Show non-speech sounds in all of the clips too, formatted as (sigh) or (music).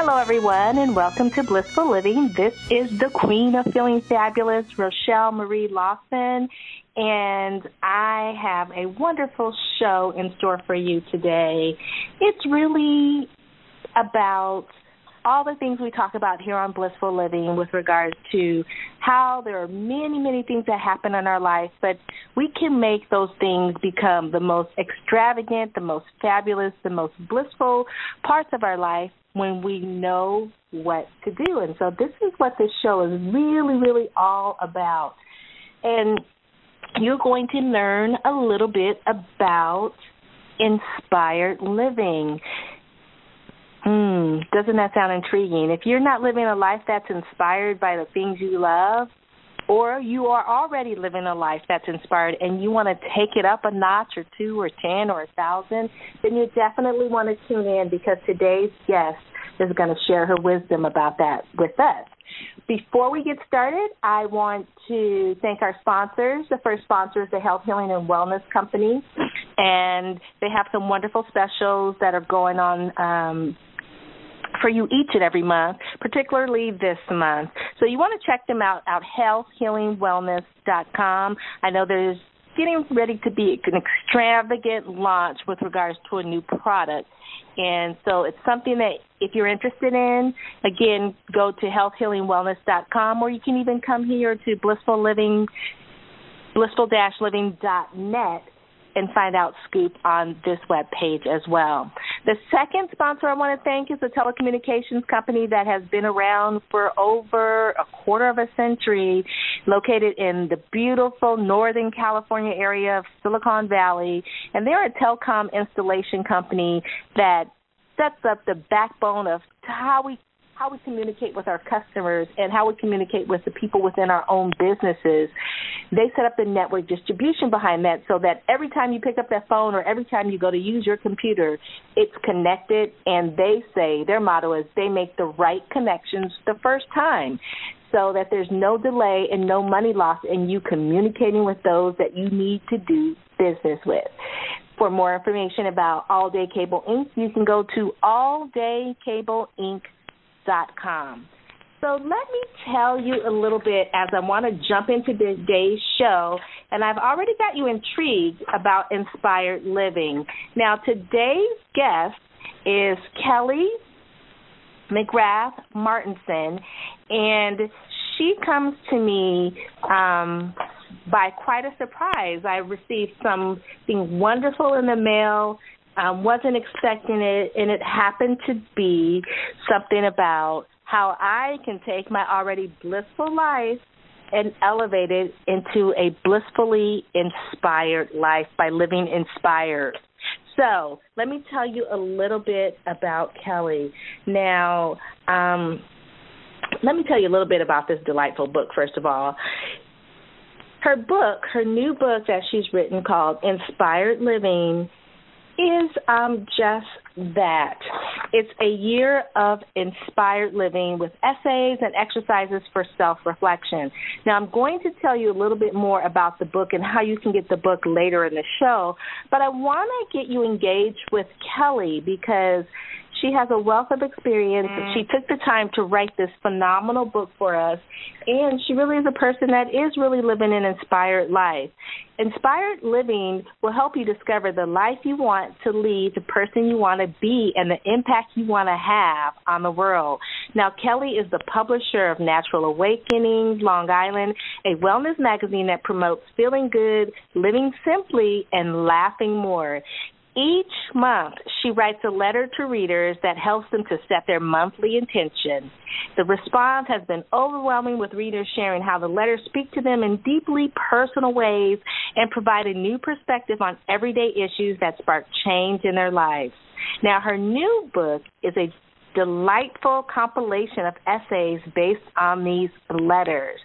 Hello, everyone, and welcome to Blissful Living. This is the Queen of Feeling Fabulous, Rochelle Marie Lawson, and I have a wonderful show in store for you today. It's really about all the things we talk about here on Blissful Living with regards to how there are many, many things that happen in our life, but we can make those things become the most extravagant, the most fabulous, the most blissful parts of our life when we know what to do. And so this is what this show is really, really all about. And you're going to learn a little bit about inspired living. Hmm, doesn't that sound intriguing? If you're not living a life that's inspired by the things you love, or you are already living a life that's inspired and you want to take it up a notch or two or ten or a thousand, then you definitely want to tune in because today's guest is going to share her wisdom about that with us. Before we get started, I want to thank our sponsors. The first sponsor is the Health Healing and Wellness Company, and they have some wonderful specials that are going on um, for you each and every month, particularly this month. So you want to check them out at healthhealingwellness.com. I know there's getting ready to be an extravagant launch with regards to a new product. And so it's something that if you're interested in, again, go to healthhealingwellness.com or you can even come here to blissful living blissful-living.net and find out scoop on this web page as well. The second sponsor I want to thank is a telecommunications company that has been around for over a quarter of a century, located in the beautiful Northern California area of Silicon Valley, and they're a telecom installation company that sets up the backbone of how we how we communicate with our customers and how we communicate with the people within our own businesses. They set up the network distribution behind that so that every time you pick up that phone or every time you go to use your computer, it's connected and they say their motto is they make the right connections the first time so that there's no delay and no money lost in you communicating with those that you need to do business with. For more information about All Day Cable Inc., you can go to alldaykable.inc.com com. So let me tell you a little bit as I want to jump into today's show, and I've already got you intrigued about inspired living. Now, today's guest is Kelly McGrath Martinson, and she comes to me um, by quite a surprise. I received something wonderful in the mail um, wasn't expecting it, and it happened to be something about how I can take my already blissful life and elevate it into a blissfully inspired life by living inspired. So, let me tell you a little bit about Kelly. Now, um, let me tell you a little bit about this delightful book, first of all. Her book, her new book that she's written called Inspired Living is um, just that. It's a year of inspired living with essays and exercises for self reflection. Now, I'm going to tell you a little bit more about the book and how you can get the book later in the show, but I want to get you engaged with Kelly because she has a wealth of experience. Mm. She took the time to write this phenomenal book for us, and she really is a person that is really living an inspired life. Inspired living will help you discover the life you want to lead, the person you want to be, and the impact you want to have on the world. Now, Kelly is the publisher of Natural Awakening, Long Island, a wellness magazine that promotes feeling good, living simply, and laughing more. Each month, she writes a letter to readers that helps them to set their monthly intention. The response has been overwhelming with readers sharing how the letters speak to them in deeply personal ways and provide a new perspective on everyday issues that spark change in their lives. Now, her new book is a delightful compilation of essays based on these letters.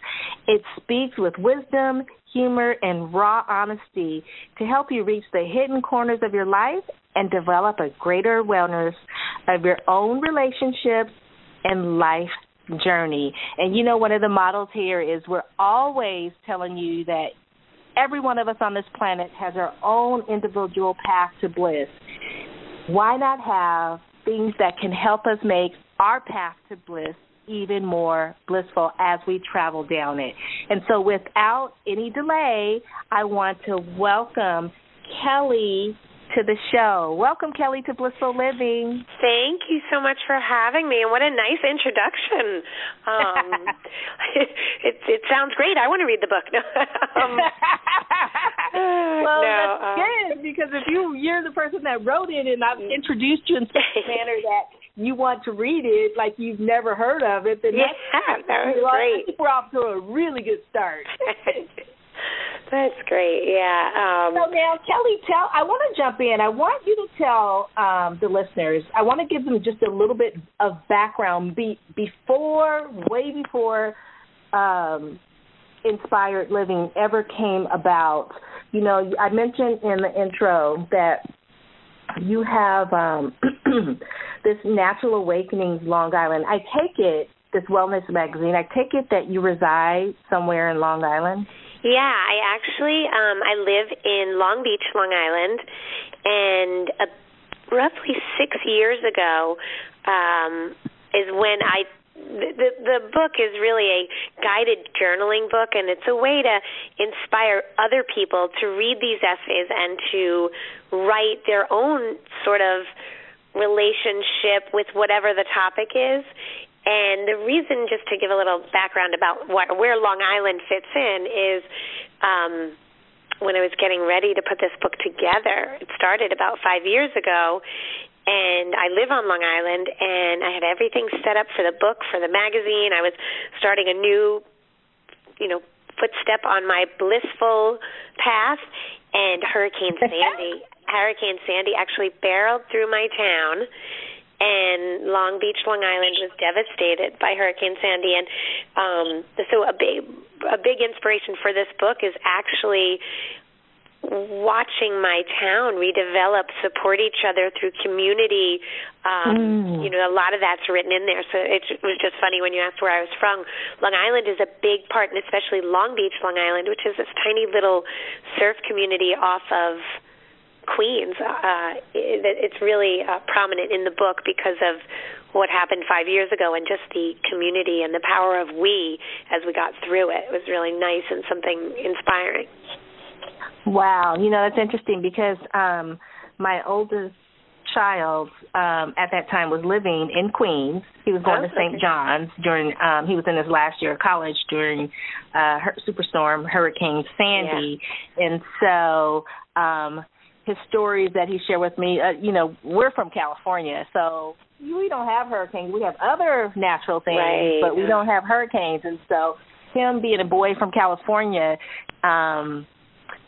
It speaks with wisdom, humor, and raw honesty to help you reach the hidden corners of your life and develop a greater awareness of your own relationships and life journey. And you know, one of the models here is we're always telling you that every one of us on this planet has our own individual path to bliss. Why not have things that can help us make our path to bliss even more blissful as we travel down it? And so, without any delay, I want to welcome Kelly to the show. Welcome, Kelly, to Blissful Living. Thank you so much for having me, and what a nice introduction. Um, (laughs) (laughs) it, it sounds great. I want to read the book. (laughs) um, (laughs) well, no, that's uh, good because if you you're the person that wrote it, and I've introduced you in such a manner (laughs) that you want to read it like you've never heard of it, then yeah, that's, that was great. We're off to a really good start. (laughs) That's great. Yeah. Um, so now, Kelly, tell. I want to jump in. I want you to tell um, the listeners. I want to give them just a little bit of background be, before, way before, um, inspired living ever came about. You know, I mentioned in the intro that you have um, (clears throat) this Natural Awakenings Long Island. I take it this wellness magazine. I take it that you reside somewhere in Long Island. Yeah, I actually um I live in Long Beach, Long Island, and uh, roughly 6 years ago um is when I the the book is really a guided journaling book and it's a way to inspire other people to read these essays and to write their own sort of relationship with whatever the topic is and the reason, just to give a little background about what, where Long Island fits in, is um, when I was getting ready to put this book together. It started about five years ago, and I live on Long Island, and I had everything set up for the book, for the magazine. I was starting a new, you know, footstep on my blissful path, and Hurricane (laughs) Sandy. Hurricane Sandy actually barreled through my town and Long Beach, Long Island was devastated by Hurricane Sandy, and um, so a big a big inspiration for this book is actually watching my town redevelop, support each other through community. Um, mm. You know, a lot of that's written in there. So it was just funny when you asked where I was from. Long Island is a big part, and especially Long Beach, Long Island, which is this tiny little surf community off of Queens. Uh, it, it's really uh, prominent in the book because of what happened five years ago and just the community and the power of we as we got through it. It was really nice and something inspiring. Wow, you know that's interesting because um my oldest child um at that time was living in Queens. He was going oh, to St. John's during um he was in his last year of college during uh her, superstorm Hurricane Sandy. Yeah. And so um his stories that he shared with me. Uh, you know, we're from California, so we don't have hurricanes. We have other natural things, right. but we don't have hurricanes. And so, him being a boy from California, um,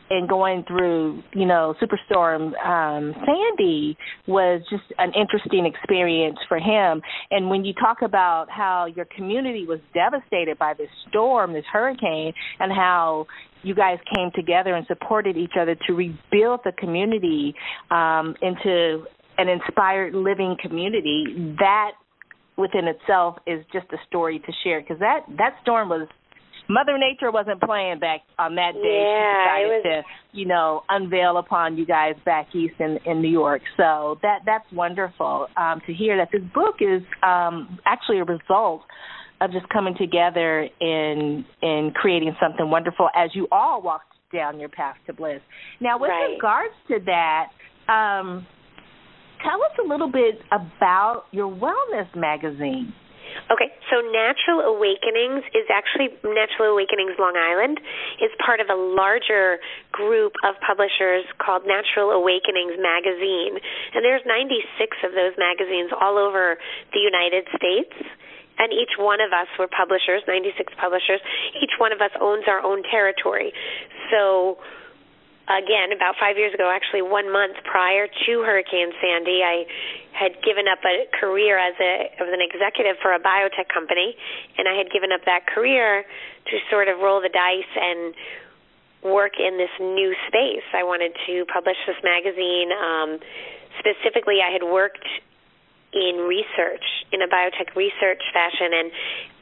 and going through, you know, Superstorm um, Sandy was just an interesting experience for him. And when you talk about how your community was devastated by this storm, this hurricane, and how you guys came together and supported each other to rebuild the community um, into an inspired living community, that within itself is just a story to share because that that storm was Mother Nature wasn't playing back on that day. Yeah, she decided was... to, you know, unveil upon you guys back east in in New York. So that that's wonderful um, to hear that this book is um, actually a result of just coming together in in creating something wonderful as you all walked down your path to bliss. Now, with right. regards to that, um, tell us a little bit about your wellness magazine. Okay, so Natural Awakenings is actually Natural Awakenings Long Island is part of a larger group of publishers called Natural Awakenings Magazine, and there's 96 of those magazines all over the United States and each one of us were publishers, 96 publishers. Each one of us owns our own territory. So again about five years ago, actually one month prior to Hurricane Sandy, I had given up a career as a as an executive for a biotech company, and I had given up that career to sort of roll the dice and work in this new space. I wanted to publish this magazine. Um, specifically, I had worked in research, in a biotech research fashion, and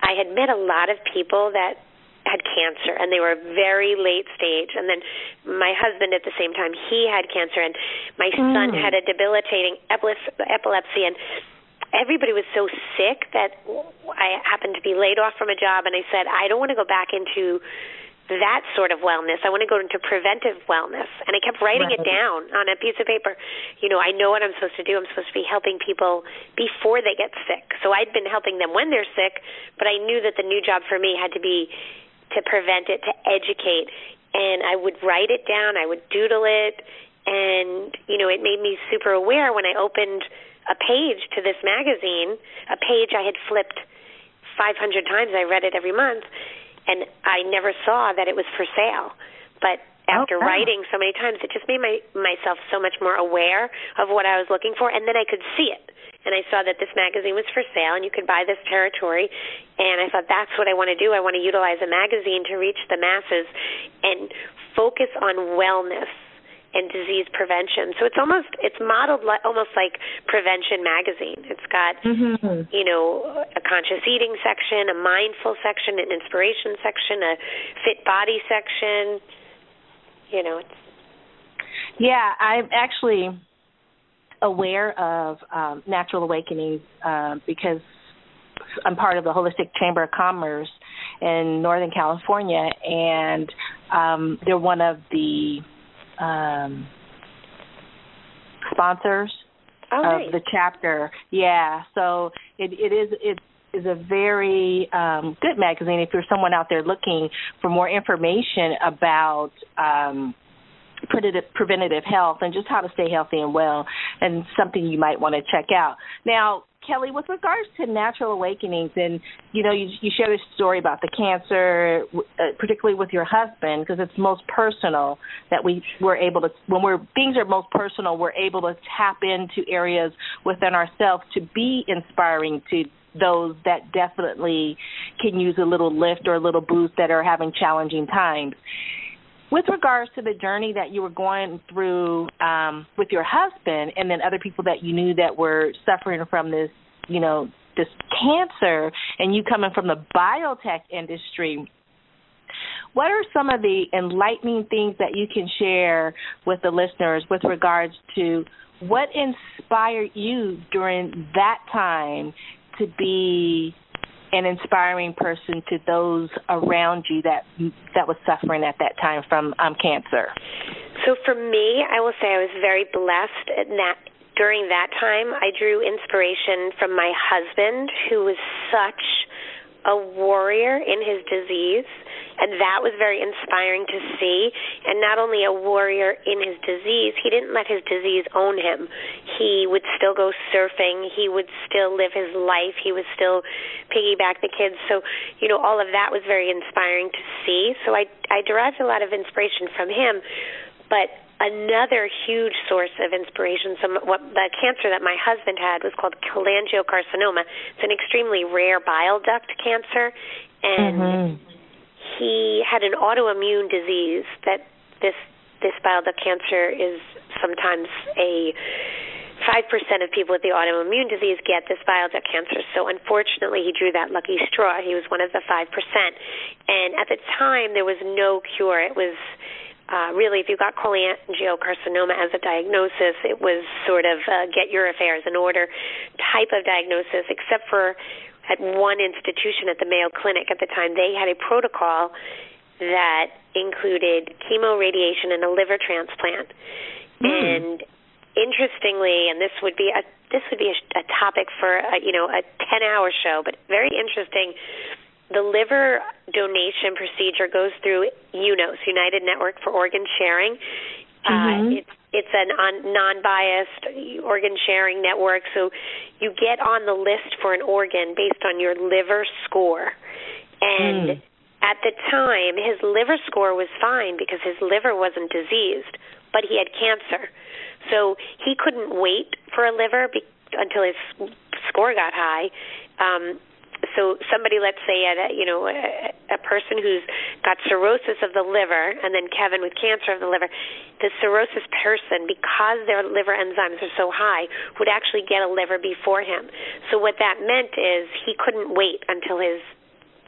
I had met a lot of people that had cancer and they were very late stage and then my husband at the same time he had cancer and my mm. son had a debilitating epilepsy and everybody was so sick that I happened to be laid off from a job and I said I don't want to go back into that sort of wellness. I want to go into preventive wellness. And I kept writing right. it down on a piece of paper. You know, I know what I'm supposed to do. I'm supposed to be helping people before they get sick. So I'd been helping them when they're sick, but I knew that the new job for me had to be to prevent it, to educate. And I would write it down, I would doodle it, and you know, it made me super aware when I opened a page to this magazine, a page I had flipped 500 times. I read it every month, and I never saw that it was for sale. But oh, after okay. writing so many times, it just made my myself so much more aware of what I was looking for, and then I could see it and I saw that this magazine was for sale and you could buy this territory and I thought that's what I want to do. I want to utilize a magazine to reach the masses and focus on wellness and disease prevention. So it's almost it's modeled like almost like Prevention magazine. It's got mm-hmm. you know a conscious eating section, a mindful section, an inspiration section, a fit body section. You know, it's yeah, I'm actually aware of um, Natural Awakenings uh, because I'm part of the Holistic Chamber of Commerce in Northern California, and um, they're one of the um, sponsors oh, of nice. the chapter. Yeah, so it, it is it is a very um, good magazine if you're someone out there looking for more information about um, preventative, preventative health and just how to stay healthy and well, and something you might want to check out. Now, Kelly, with regards to natural awakenings, and you know, you, you shared a story about the cancer, uh, particularly with your husband, because it's most personal that we were able to, when we're things are most personal, we're able to tap into areas within ourselves to be inspiring to those that definitely can use a little lift or a little boost that are having challenging times with regards to the journey that you were going through um, with your husband and then other people that you knew that were suffering from this, you know, this cancer and you coming from the biotech industry, what are some of the enlightening things that you can share with the listeners with regards to what inspired you during that time to be an inspiring person to those around you that that was suffering at that time from um, cancer? So for me, I will say I was very blessed in that during that time I drew inspiration from my husband who was such a warrior in his disease and that was very inspiring to see. And not only a warrior in his disease, he didn't let his disease own him. He would still go surfing. He would still live his life. He would still piggyback the kids. So, you know, all of that was very inspiring to see. So I I derived a lot of inspiration from him. But another huge source of inspiration. Some what the cancer that my husband had was called cholangiocarcinoma. It's an extremely rare bile duct cancer, and mm-hmm he had an autoimmune disease that this this bile duct cancer is sometimes a five percent of people with the autoimmune disease get this bile duct cancer. So unfortunately, he drew that lucky straw. He was one of the five percent, and at the time there was no cure. It was uh, really, if you got cholangiocarcinoma as a diagnosis, it was sort of uh, get your affairs in order type of diagnosis, except for at one institution at the Mayo Clinic at the time, they had a protocol that included chemo radiation and a liver transplant. Mm. And interestingly, and this would be a this would be a, a topic for a, you know a 10-hour show, but very interesting. The liver donation procedure goes through UNOS, United Network for Organ Sharing. Uh, mm-hmm. Uh, it's it's a non-biased organ sharing network, so you get on the list for an organ based on your liver score. And mm. at the time, his liver score was fine because his liver wasn't diseased, but he had cancer. So he couldn't wait for a liver be- until his score got high. Um, so somebody, let's say, at a, you know, a, a person who's got cirrhosis of the liver, and then Kevin with cancer of the liver, the cirrhosis person, because their liver enzymes are so high, would actually get a liver before him. So what that meant is he couldn't wait until his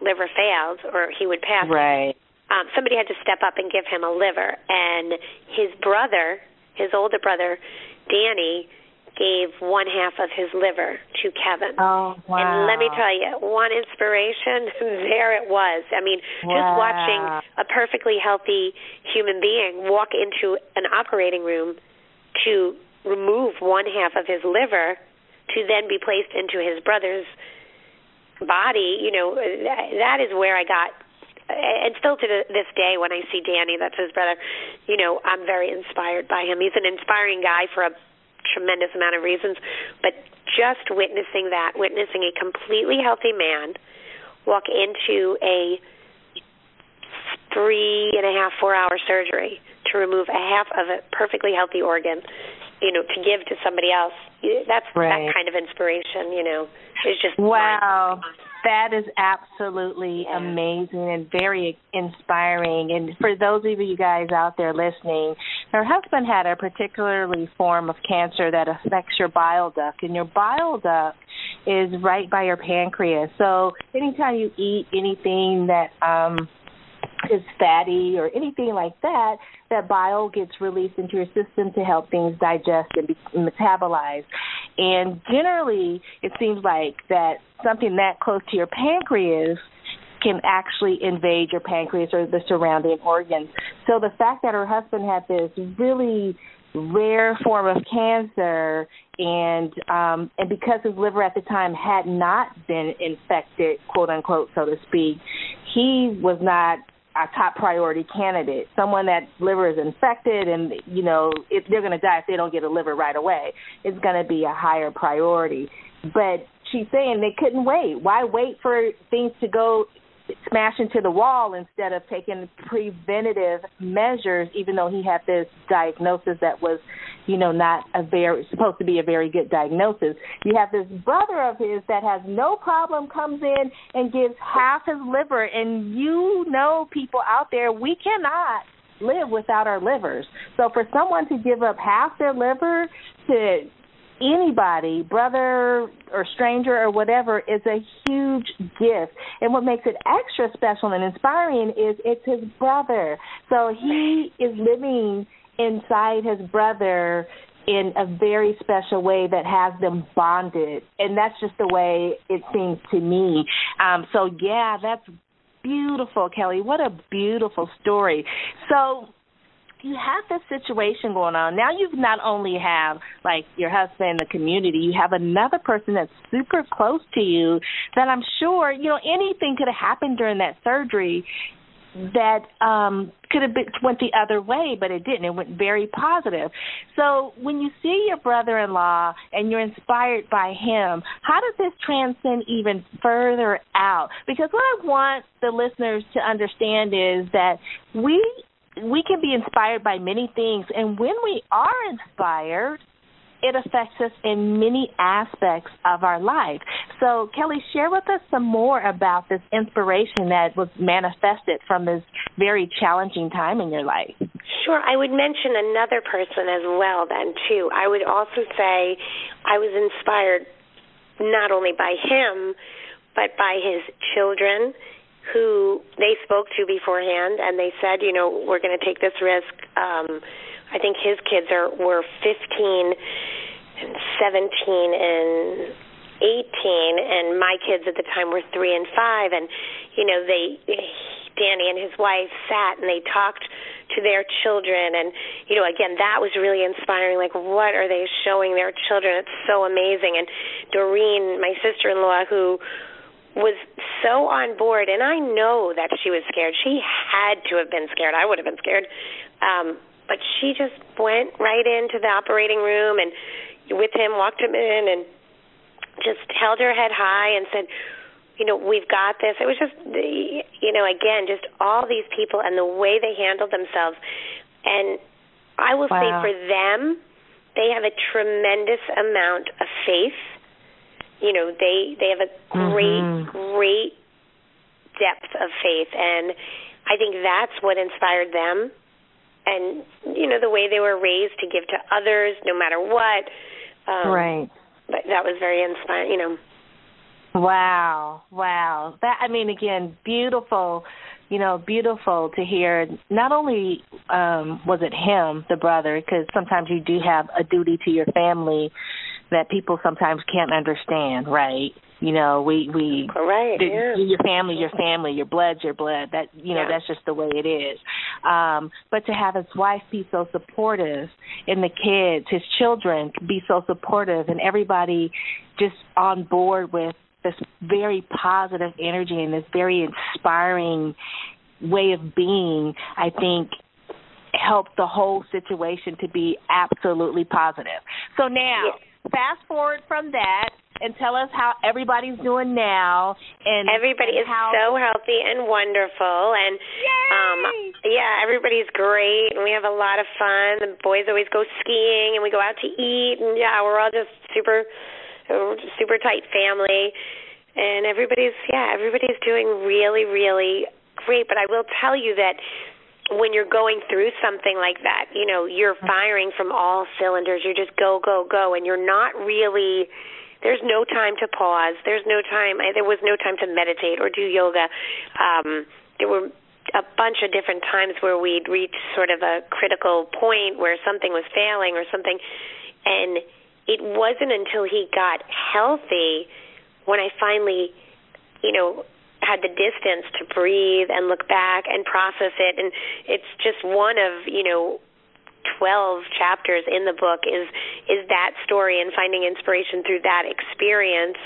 liver failed or he would pass. Right. Um, somebody had to step up and give him a liver, and his brother, his older brother, Danny, gave one half of his liver to Kevin. Oh, wow. And let me tell you, one inspiration, (laughs) there it was. I mean, wow. just watching a perfectly healthy human being walk into an operating room to remove one half of his liver to then be placed into his brother's body, you know, that, that is where I got and still to this day when I see Danny, that's his brother, you know, I'm very inspired by him. He's an inspiring guy for a tremendous amount of reasons, but just witnessing that, witnessing a completely healthy man walk into a three and a half, four hour surgery to remove a half of a perfectly healthy organ, you know, to give to somebody else. That's right. that kind of inspiration, you know, is just wow. That is absolutely amazing and very inspiring. And for those of you guys out there listening, her husband had a particularly form of cancer that affects your bile duct, and your bile duct is right by your pancreas. So anytime you eat anything that um is fatty or anything like that, that bile gets released into your system to help things digest and be metabolized. And generally, it seems like that something that close to your pancreas can actually invade your pancreas or the surrounding organs. So the fact that her husband had this really rare form of cancer and um and because his liver at the time had not been infected quote unquote so to speak he was not a top priority candidate, someone that liver is infected and you know if they're going to die if they don't get a liver right away, it's going to be a higher priority. But she's saying they couldn't wait. Why wait for things to go smash into the wall instead of taking preventative measures even though he had this diagnosis that was you know not a very supposed to be a very good diagnosis. You have this brother of his that has no problem comes in and gives half his liver and you know people out there we cannot live without our livers. So for someone to give up half their liver to anybody, brother or stranger or whatever, is a huge gift. And what makes it extra special and inspiring is it's his brother. So he is living inside his brother in a very special way that has them bonded. And that's just the way it seems to me. Um, so, yeah, that's beautiful, Kelly. What a beautiful story. So, you have this situation going on. Now you not only have like your husband, the community, you have another person that's super close to you that I'm sure, you know, anything could have happened during that surgery that um could have been went the other way but it didn't. It went very positive. So when you see your brother-in-law and you're inspired by him how does this transcend even further out? Because what i want the listeners to understand is that we we can be inspired by many things, and when we are inspired, it affects us in many aspects of our life. So, Kelly, share with us some more about this inspiration that was manifested from this very challenging time in your life. Sure. I would mention another person as well, then, too. I would also say I was inspired not only by him, but by his children who they spoke to beforehand, and they said, you know, we're going to take this risk. Um, I think his kids are were 15 and 17 and 18, and my kids at the time were three and five, and you know, they Danny and his wife sat and they talked to their children and you know again that was really inspiring like what are they showing their children it's so amazing and Doreen my sister-in-law who was so on board and I know that she was scared. She had to have been scared. I would have been scared. Um but she just went right into the operating room and with him walked him in and just held her head high and said, you know, we've got this. It was just, you know, again, just all these people and the way they handled themselves. And I will wow. say for them, they have a tremendous amount of faith. You know, they they have a great mm-hmm. great depth of faith and I think that's what inspired them and you know the way they were raised to give to others no matter what. Um, right. But that was very inspiring, you know. Wow, wow. That I mean again, beautiful, you know, beautiful to hear. Not only um was it him, the brother, because sometimes you do have a duty to your family that people sometimes can't understand, right? You know, we we right, the, yeah. your family, your family, your blood's your blood. That you know, yeah. that's just the way it is. Um, but to have his wife be so supportive and the kids, his children be so supportive and everybody just on board with this very positive energy and this very inspiring way of being, I think helped the whole situation to be absolutely positive. So now, yes. Fast forward from that and tell us how everybody's doing now and everybody and is how... so healthy and wonderful and Yay! um yeah everybody's great and we have a lot of fun. The boys always go skiing and we go out to eat and yeah we're all just super super tight family. And everybody's yeah everybody's doing really really great. But i will tell you that when you're going through something like that you know you're firing from all cylinders you're just go go go and you're not really there's no time to pause. There's no time. There was no time to meditate or do yoga. Um, there were a bunch of different times where we'd reach sort of a critical point where something was failing or something, and it wasn't until he got healthy when I finally, you know, had the distance to breathe and look back and process it. And it's just one of you know 12 chapters in the book is is that story and finding inspiration through that experience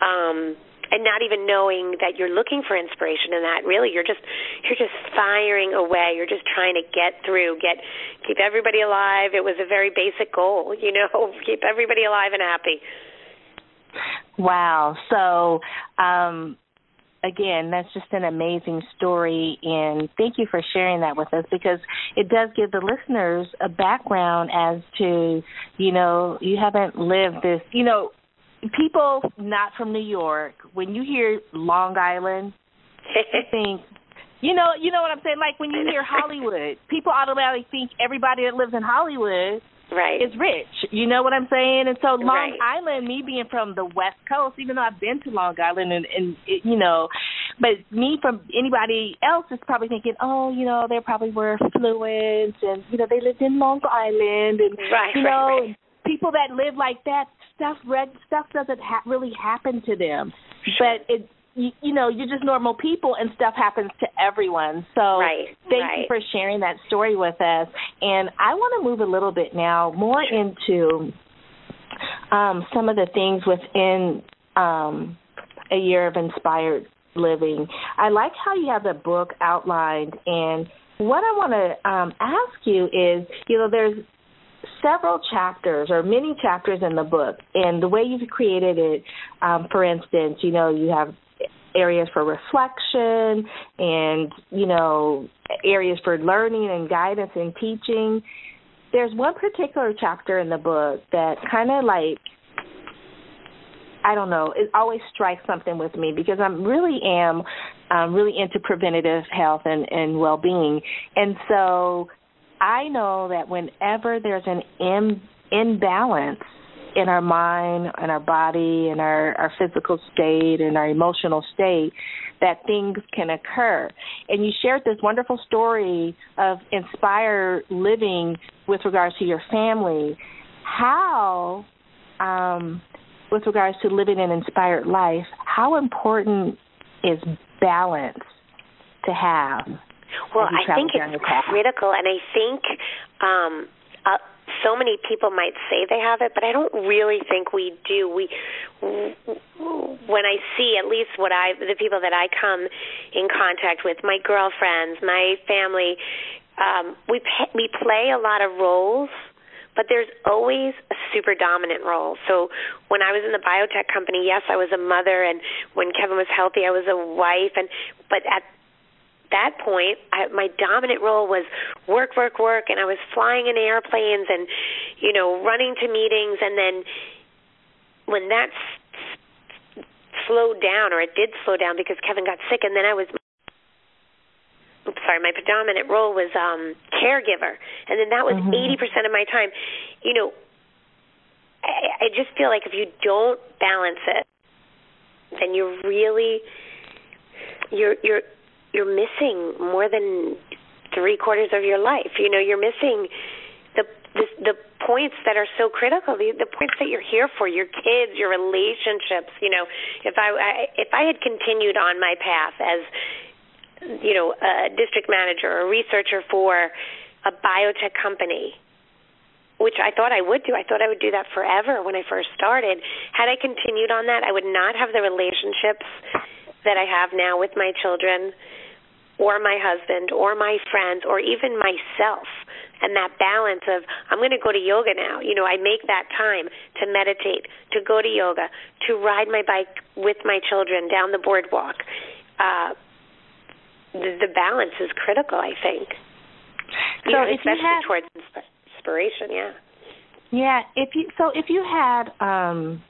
um and not even knowing that you're looking for inspiration in that. Really you're just you're just firing away. You're just trying to get through get keep everybody alive. It was a very basic goal (laughs) you know keep everybody alive and happy. Wow. So um again, that's just an amazing story, and thank you for sharing that with us because it does give the listeners a background as to, you know, you haven't lived this, you know, people not from New York, when you hear Long Island, (laughs) you think, you know, you know what I'm saying? Like when you hear Hollywood, people automatically think everybody that lives in Hollywood right. is rich. You know what I'm saying? And so Long right. Island, me being from the West Coast, even though I've been to Long Island and, and it, you know, but me from anybody else is probably thinking, oh, you know, they probably were fluent and you know they lived in Long Island and right, you know right, right. people that live like that stuff red stuff doesn't ha- really happen to them, sure. but it you, you know, you're just normal people and stuff happens to everyone. So right, thank right. you for sharing that story with us. And I want to move a little bit now more into um, some of the things within um, a year of inspired living. I like how you have the book outlined and what I want to um, ask you is, you know, there's several chapters or many chapters in the book, and the way you've created it, um, for instance, you know, you have areas for reflection and you know areas for learning and guidance and teaching there's one particular chapter in the book that kind of like I don't know, it always strikes something with me because I really am um, really into preventative health and, and well being. And so I know that whenever there's an Im- imbalance in our mind and our body and our, our physical state and our emotional state that things can occur. And you shared this wonderful story of inspired living with regards to your family. How, um, with regards to living an inspired life, how important is balance to have? Well, I think it's critical, and I think um, uh, so many people might say they have it, but I don't really think we do. We when I see at least what I the people that I come in contact with, my girlfriends, my family, um we we play a lot of roles but there's always a super dominant role. So when I was in the biotech company, yes, I was a mother and when Kevin was healthy, I was a wife and but at that point, I, my dominant role was work, work, work, and I was flying in airplanes and, you know, running to meetings. And then when that s- slowed down, or it did slow down because Kevin got sick, and then I was oops, sorry, my predominant role was um caregiver, and then that was Mhm. 80 percent of my time. You know, I, I just feel like if you don't balance it, then you're really you're you're you're missing more than three quarters of your life. You know, you're missing the the, the points that are so critical, the, the points that you're here for, your kids, your relationships. You know, if I, I if I had continued on my path as you know a district manager or researcher for a biotech company which I thought I would do. I thought I would do that forever when I first started. Had I continued on that, I would not have the relationships that I have now with my children or my husband or my friends or even myself. And that balance of I'm going to go to yoga now. You know, I make that time to meditate, to go to yoga, to ride my bike with my children down the boardwalk. Uh the, the balance is critical, I think. So you know, especially had- towards inspiration, yeah. Yeah, if you so if you had um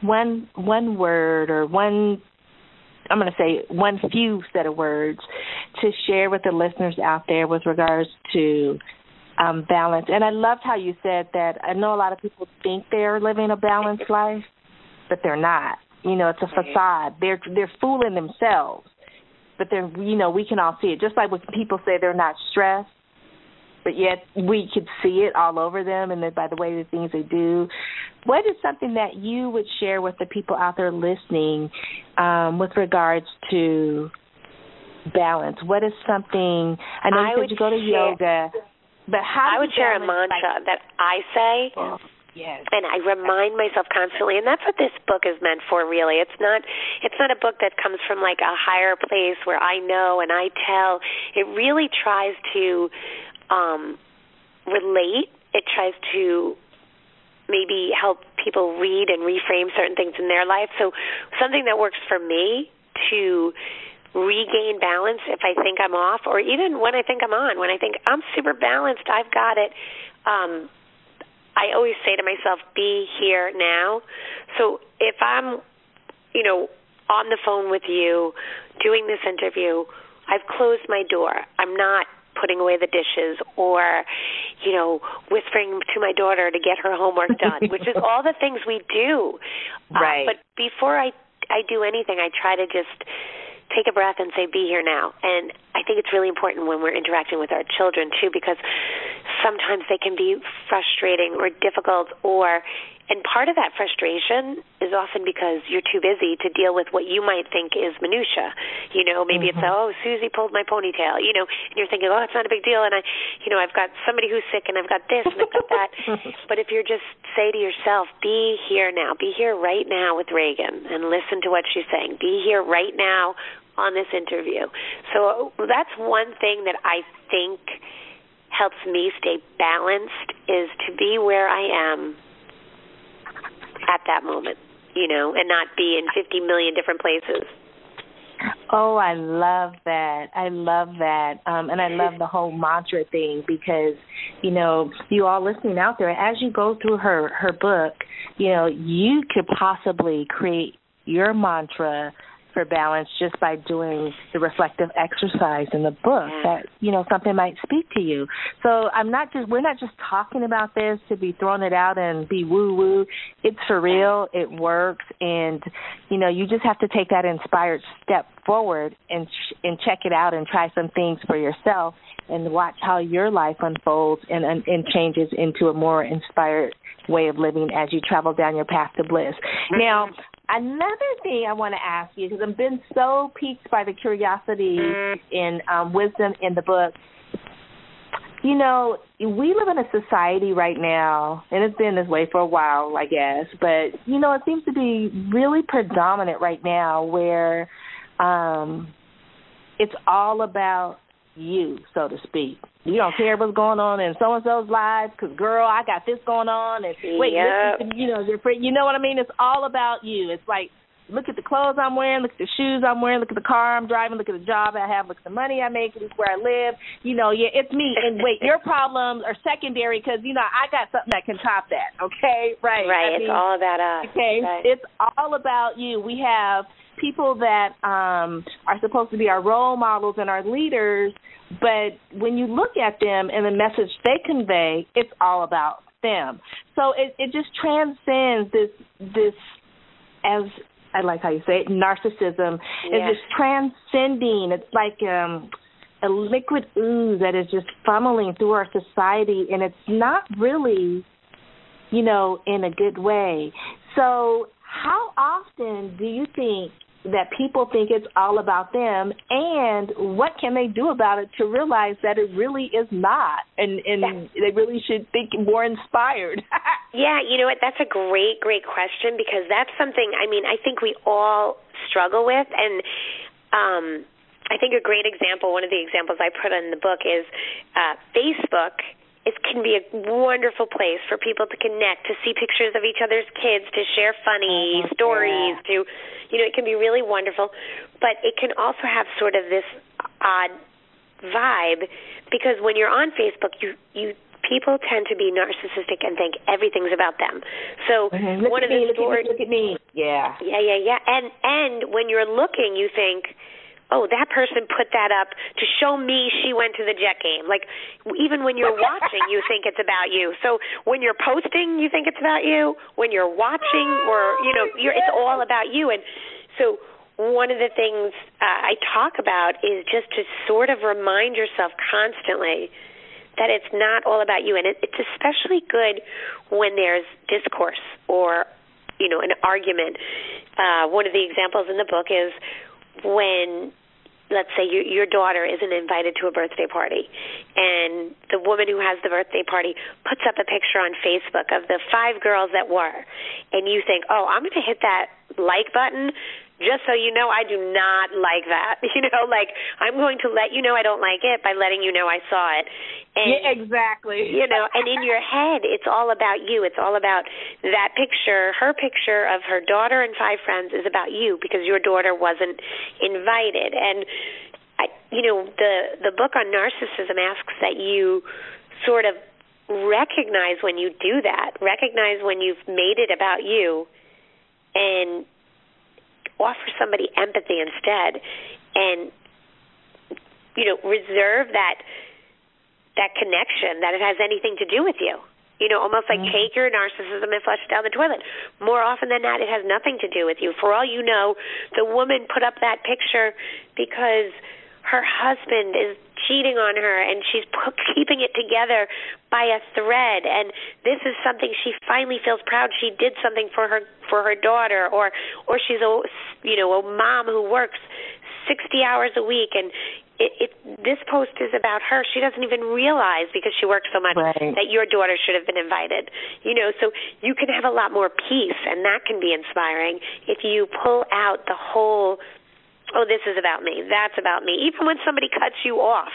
one one word or one I'm going to say one few set of words to share with the listeners out there with regards to um balance. And I loved how you said that I know a lot of people think they're living a balanced life, but they're not. You know, it's a facade. They're they're fooling themselves. But they're you know, we can all see it. Just like when people say they're not stressed, but yet we could see it all over them and by the way the things they do. What is something that you would share with the people out there listening um, with regards to balance? What is something I know I you would said you go to share- yoga, but how I would share a mantra like- that I say Oh, yes. and I remind myself constantly and that's what this book is meant for really. It's not it's not a book that comes from like a higher place where I know and I tell. It really tries to um relate. It tries to maybe help people read and reframe certain things in their life. So something that works for me to regain balance if I think I'm off or even when I think I'm on, when I think I'm super balanced, I've got it. Um I always say to myself, be here now. So if I'm, you know, on the phone with you doing this interview, I've closed my door. I'm not putting away the dishes or, you know, whispering to my daughter to get her homework done, (laughs) which is all the things we do. Right. Uh, but before I I do anything, I try to just take a breath and say be here now. And I think it's really important when we're interacting with our children too because sometimes they can be frustrating or difficult or and part of that frustration is often because you're too busy to deal with what you might think is minutia. You know, maybe Mm-hmm. it's oh, Susie pulled my ponytail, you know, and you're thinking, "Oh, it's not a big deal." And I, you know, I've got somebody who's sick and I've got this and I've got that. (laughs) but if you're just say to yourself, "Be here now. Be here right now with Reagan and listen to what she's saying. Be here right now on this interview." So that's one thing that I think helps me stay balanced is to be where I am at that moment, you know, and not be in 50 million different places. Oh, I love that. I love that. Um and I love the whole mantra thing because, you know, you all listening out there, as you go through her her book, you know, you could possibly create your mantra for balance just by doing the reflective exercise in the book that you know something might speak to you. So i'm not just we're not just talking about this to be throwing it out and be woo woo it's for real. It works. And you know you just have to take that inspired step forward and and check it out and try some things for yourself and watch how your life unfolds and and, and changes into a more inspired way of living as you travel down your path to bliss. Mm-hmm. Now Another thing I want to ask you, because I've been so piqued by the curiosity and um, wisdom in the book. You know, we live in a society right now, and it's been this way for a while, I guess. But you know, it seems to be really predominant right now, where um, it's all about you, so to speak. You don't care what's going on in so and so's lives because, girl, I got this going on, and wait, Yep. listen to you know your friend. You know what I mean? It's all about you. It's like look at the clothes I'm wearing, look at the shoes I'm wearing, look at the car I'm driving, look at the job I have, look at the money I make, look where I live. You know, yeah, it's me. And wait, your (laughs) problems are secondary because you know I got something that can top that. Okay, right? Right. I it's all about us. Okay, right. it's all about you. We have people that um are supposed to be our role models and our leaders, but when you look at them and the message they convey, it's all about them. So it it just transcends this this as I like how you say it, narcissism. Yeah. It's just transcending. It's like um a liquid ooze that is just funneling through our society and it's not really you know, in a good way. So how often do you think that people think it's all about them and what can they do about it to realize that it really is not? And and they really should think more inspired. (laughs) Yeah you know what? That's a great great question because that's something i mean i think we all struggle with and um i think a great example one of the examples i put in the book is uh facebook it can be a wonderful place for people to connect, to see pictures of each other's kids, to share funny oh, stories, yeah. to you know, it can be really wonderful, but it can also have sort of this odd vibe because when you're on Facebook, you you people tend to be narcissistic and think everything's about them. So mm-hmm. one of the me, stories, look at me, yeah, yeah, yeah, yeah, and and when you're looking, you think oh, that person put that up to show me she went to the Jet game. Like even when you're watching, you think it's about you. So when you're posting, you think it's about you. When you're watching, or you know, you're, it's all about you. And so one of the things uh, I talk about is just to sort of remind yourself constantly that it's not all about you, and it, it's especially good when there's discourse or you know an argument. Uh, one of the examples in the book is when let's say your your daughter isn't invited to a birthday party and the woman who has the birthday party puts up a picture on Facebook of the five girls that were and you think, "Oh, I'm going to hit that like button just so you know I do not like that. (laughs) You know, like I'm going to let you know I don't like it by letting you know I saw it. And yeah, exactly. You know, and in your head it's all about you. It's all about that picture, her picture of her daughter and five friends is about you because your daughter wasn't invited. And I you know, the the book on narcissism asks that you sort of recognize when you do that, recognize when you've made it about you and offer somebody empathy instead and you know reserve that that connection that it has anything to do with you. You know almost like mm-hmm. take your narcissism and flush it down the toilet. More often than not it has nothing to do with you. For all you know the woman put up that picture because her husband is cheating on her and she's (laughs) keeping it together by a thread. And this is something she finally feels proud she did something for her for her daughter or or she's a you know a mom who works 60 hours a week. And it, it this post is about her. She doesn't even realize because she works so much right. that your daughter should have been invited you know. So you can have a lot more peace and that can be inspiring if you pull out the whole oh, this is about me, that's about me. Even when somebody cuts you off,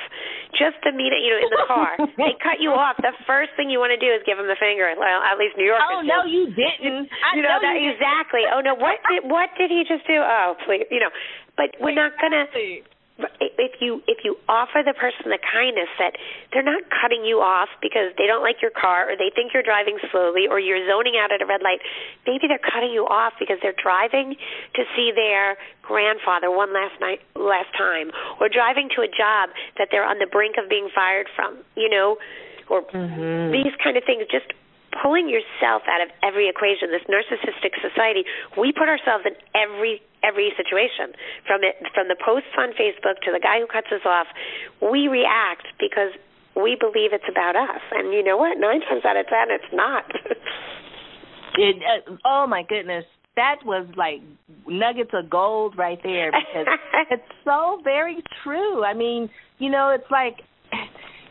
just the minute, you know, in the car, they cut you off, the first thing you want to do is give them the finger. Well, at least New York. Oh, no, you didn't. (laughs) I you know, know that, you exactly. Oh, no, what did, what did he just do? Oh, please, you know, but we're not going to if you if you offer the person the kindness that they're not cutting you off because they don't like your car or they think you're driving slowly or you're zoning out at a red light maybe they're cutting you off because they're driving to see their grandfather one last night last time or driving to a job that they're on the brink of being fired from you know or mm-hmm. these kind of things just pulling yourself out of every equation this narcissistic society we put ourselves in every every situation. From it from the posts on Facebook to the guy who cuts us off we react because we believe it's about us. And you know what? Nine times out of ten it's not. (laughs) It, uh, oh my goodness. That was like nuggets of gold right there because (laughs) it's so very true. I mean you know it's like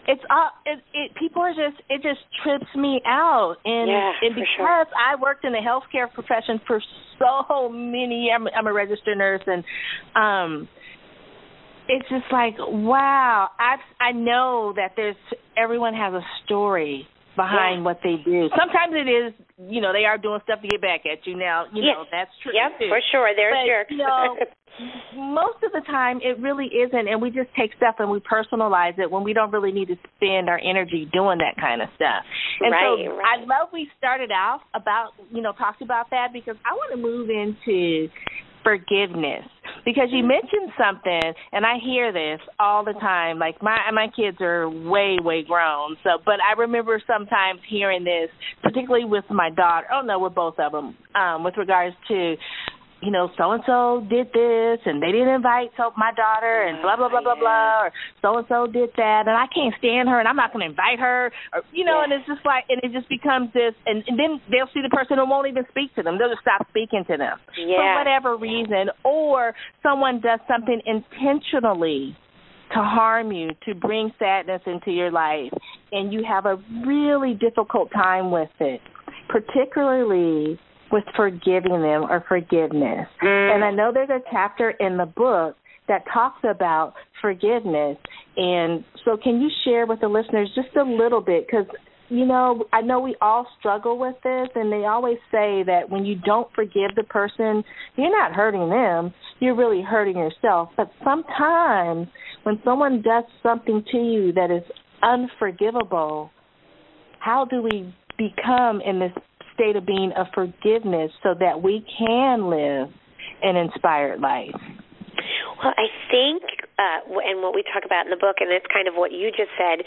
it's all it, it people are just it just trips me out. And yeah, and because sure. I worked in the healthcare profession for so many I'm I'm a registered nurse and um it's just like wow. I I know that there's everyone has a story behind yeah. what they do. Sometimes it is, you know, they are doing stuff to get back at you. Now, you yes. know, that's true. Yep, too. for sure. They're but, jerks. You know, (laughs) most of the time it really isn't, and we just take stuff and we personalize it when we don't really need to spend our energy doing that kind of stuff. And right, so right. I love we started out about, you know, talked about that because I want to move into forgiveness. Because you mentioned something and I hear this all the time like my my kids are way way grown. So but I remember sometimes hearing this particularly with my daughter oh no with both of them um with regards to you know, so and so did this and they didn't invite so my daughter and blah blah blah blah blah or so and so did that and I can't stand her and I'm not gonna invite her or you know, and it's just like and it just becomes this and, and then they'll see the person who won't even speak to them. They'll just stop speaking to them. Yeah. For whatever reason. Or someone does something intentionally to harm you, to bring sadness into your life, and you have a really difficult time with it, particularly with forgiving them or forgiveness. Mm. And I know there's a chapter in the book that talks about forgiveness. And so, can you share with the listeners just a little bit? Because, you know, I know we all struggle with this, and they always say that when you don't forgive the person, you're not hurting them, you're really hurting yourself. But sometimes when someone does something to you that is unforgivable, how do we become in this state of being of forgiveness so that we can live an inspired life? Well, I think, uh, and what we talk about in the book, and it's kind of what you just said,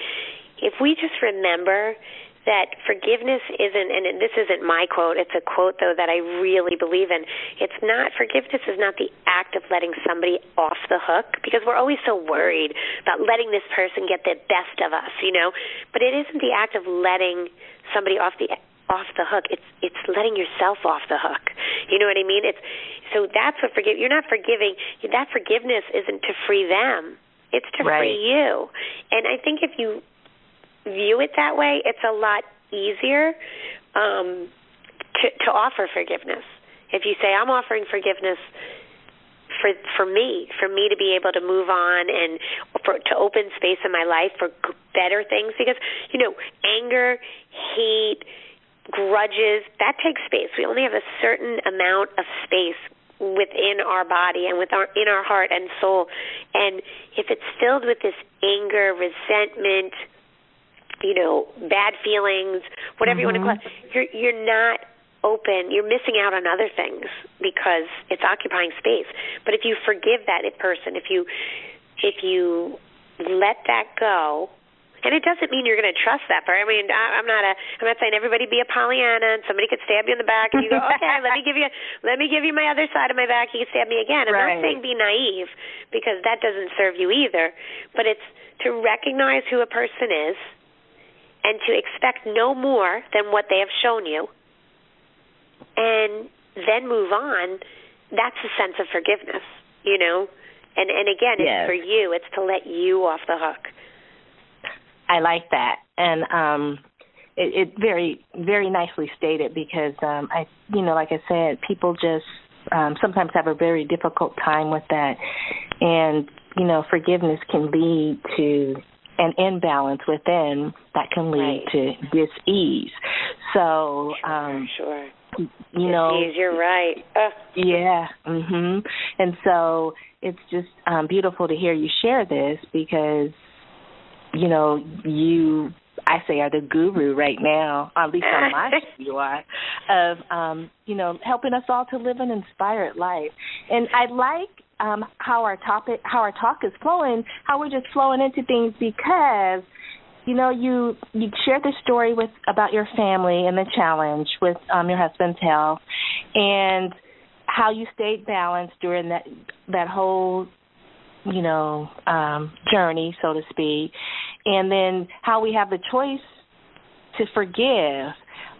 if we just remember that forgiveness isn't, and this isn't my quote, it's a quote, though, that I really believe in. It's not, forgiveness is not the act of letting somebody off the hook, because we're always so worried about letting this person get the best of us, you know? But it isn't the act of letting somebody off the off the hook. It's it's letting yourself off the hook. You know what I mean? It's so that's what forgive. You're not forgiving. That forgiveness isn't to free them. It's to right. free you. And I think if you view it that way, it's a lot easier um, to to offer forgiveness. If you say I'm offering forgiveness for for me, for me to be able to move on and for to open space in my life for better things because you know anger, hate, grudges, that takes space. We only have a certain amount of space within our body and with our in our heart and soul. And if it's filled with this anger, resentment, you know, bad feelings, whatever mm-hmm. you want to call it, you're you're not open, you're missing out on other things because it's occupying space. But if you forgive that person, if you if you let that go and it doesn't mean you're going to trust that person. I mean, I, I'm not a, I'm not saying everybody be a Pollyanna and somebody could stab you in the back and you go, okay, let me give you, let me give you my other side of my back. You can stab me again. I'm right. not saying be naive because that doesn't serve you either. But it's to recognize who a person is and to expect no more than what they have shown you, and then move on. That's a sense of forgiveness, you know. And and again, yes. it's for you. It's to let you off the hook. I like that, and um, it, it very very nicely stated because um, I, you know, like I said, people just um, sometimes have a very difficult time with that, and you know, forgiveness can lead to an imbalance within that can lead right. to dis-ease. So, um, sure. You know, dis-ease, you're right. Uh. Yeah. Mhm. And so it's just um beautiful to hear you share this because you know, you I say are the guru right now, at least on my (laughs) you are, of um, you know, helping us all to live an inspired life. And I like um how our topic how our talk is flowing, how we're just flowing into things because you know you you shared the story with about your family and the challenge with um your husband's health and how you stayed balanced during that that whole you know um journey so to speak. And then how we have the choice to forgive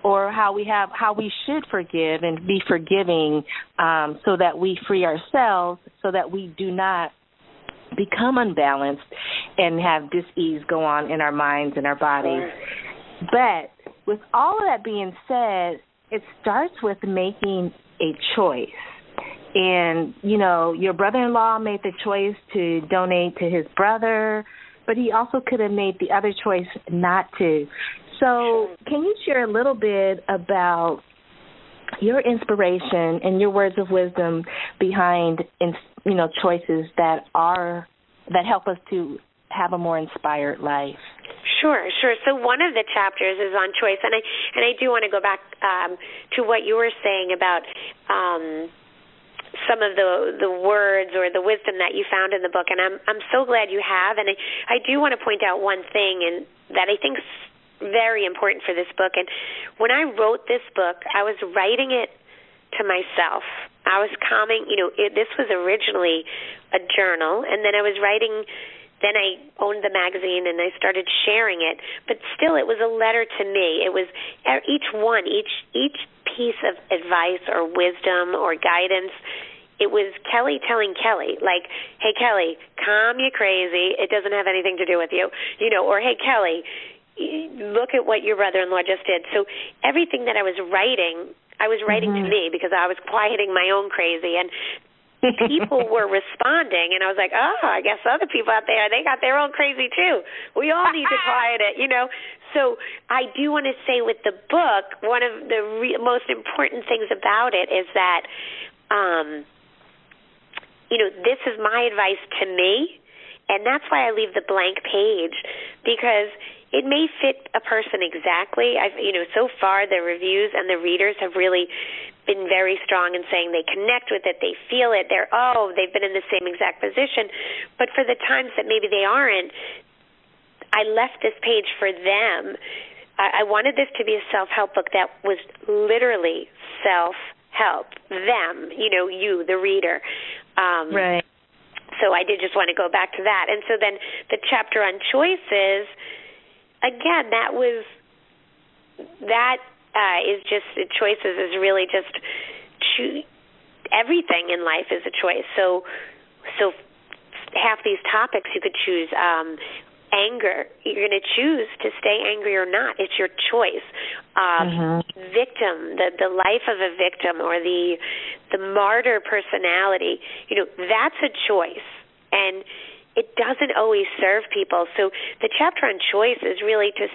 or how we have how we should forgive and be forgiving um, so that we free ourselves so that we do not become unbalanced and have dis-ease go on in our minds and our bodies. But with all of that being said it starts with making a choice and you know your brother-in-law made the choice to donate to his brother but he also could have made the other choice not to. So, can you share a little bit about your inspiration and your words of wisdom behind, you know, choices that are that help us to have a more inspired life? Sure, sure. So one of the chapters is on choice, and I and I do want to go back um, to what you were saying about um, some of the the words or the wisdom that you found in the book, and I'm I'm so glad you have. And I I do want to point out one thing, and that I think is very important for this book. And when I wrote this book, I was writing it to myself. I was calming, you know, it, this was originally a journal, and then I was writing then I owned the magazine and I started sharing it, but still it was a letter to me. It was each one, each each piece of advice or wisdom or guidance it was Kelly telling Kelly, like, "Hey Kelly, calm you crazy. It doesn't have anything to do with you." You know, or "Hey Kelly, look at what your brother-in-law just did." So everything that I was writing, I was writing mm-hmm. to me because I was quieting my own crazy and people (laughs) were responding and I was like, "Oh, I guess other people out there they got their own crazy too. We all need to quiet it, you know." So, I do want to say with the book, one of the re- most important things about it is that um you know, this is my advice to me, and that's why I leave the blank page because it may fit a person exactly. I've you know, so far the reviews and the readers have really been very strong in saying they connect with it, they feel it, they're oh, they've been in the same exact position. But for the times that maybe they aren't, I left this page for them. I, I wanted this to be a self help book that was literally self help them, you know, you, the reader. Um, right. So I did just want to go back to that. And so then the chapter on choices, again, that was that uh, is just choices is really just choose everything in life is a choice. So so half these topics you could choose um anger you're going to choose to stay angry or not it's your choice um mm-hmm. victim the the life of a victim or the the martyr personality you know that's a choice and it doesn't always serve people. So the chapter on choice is really to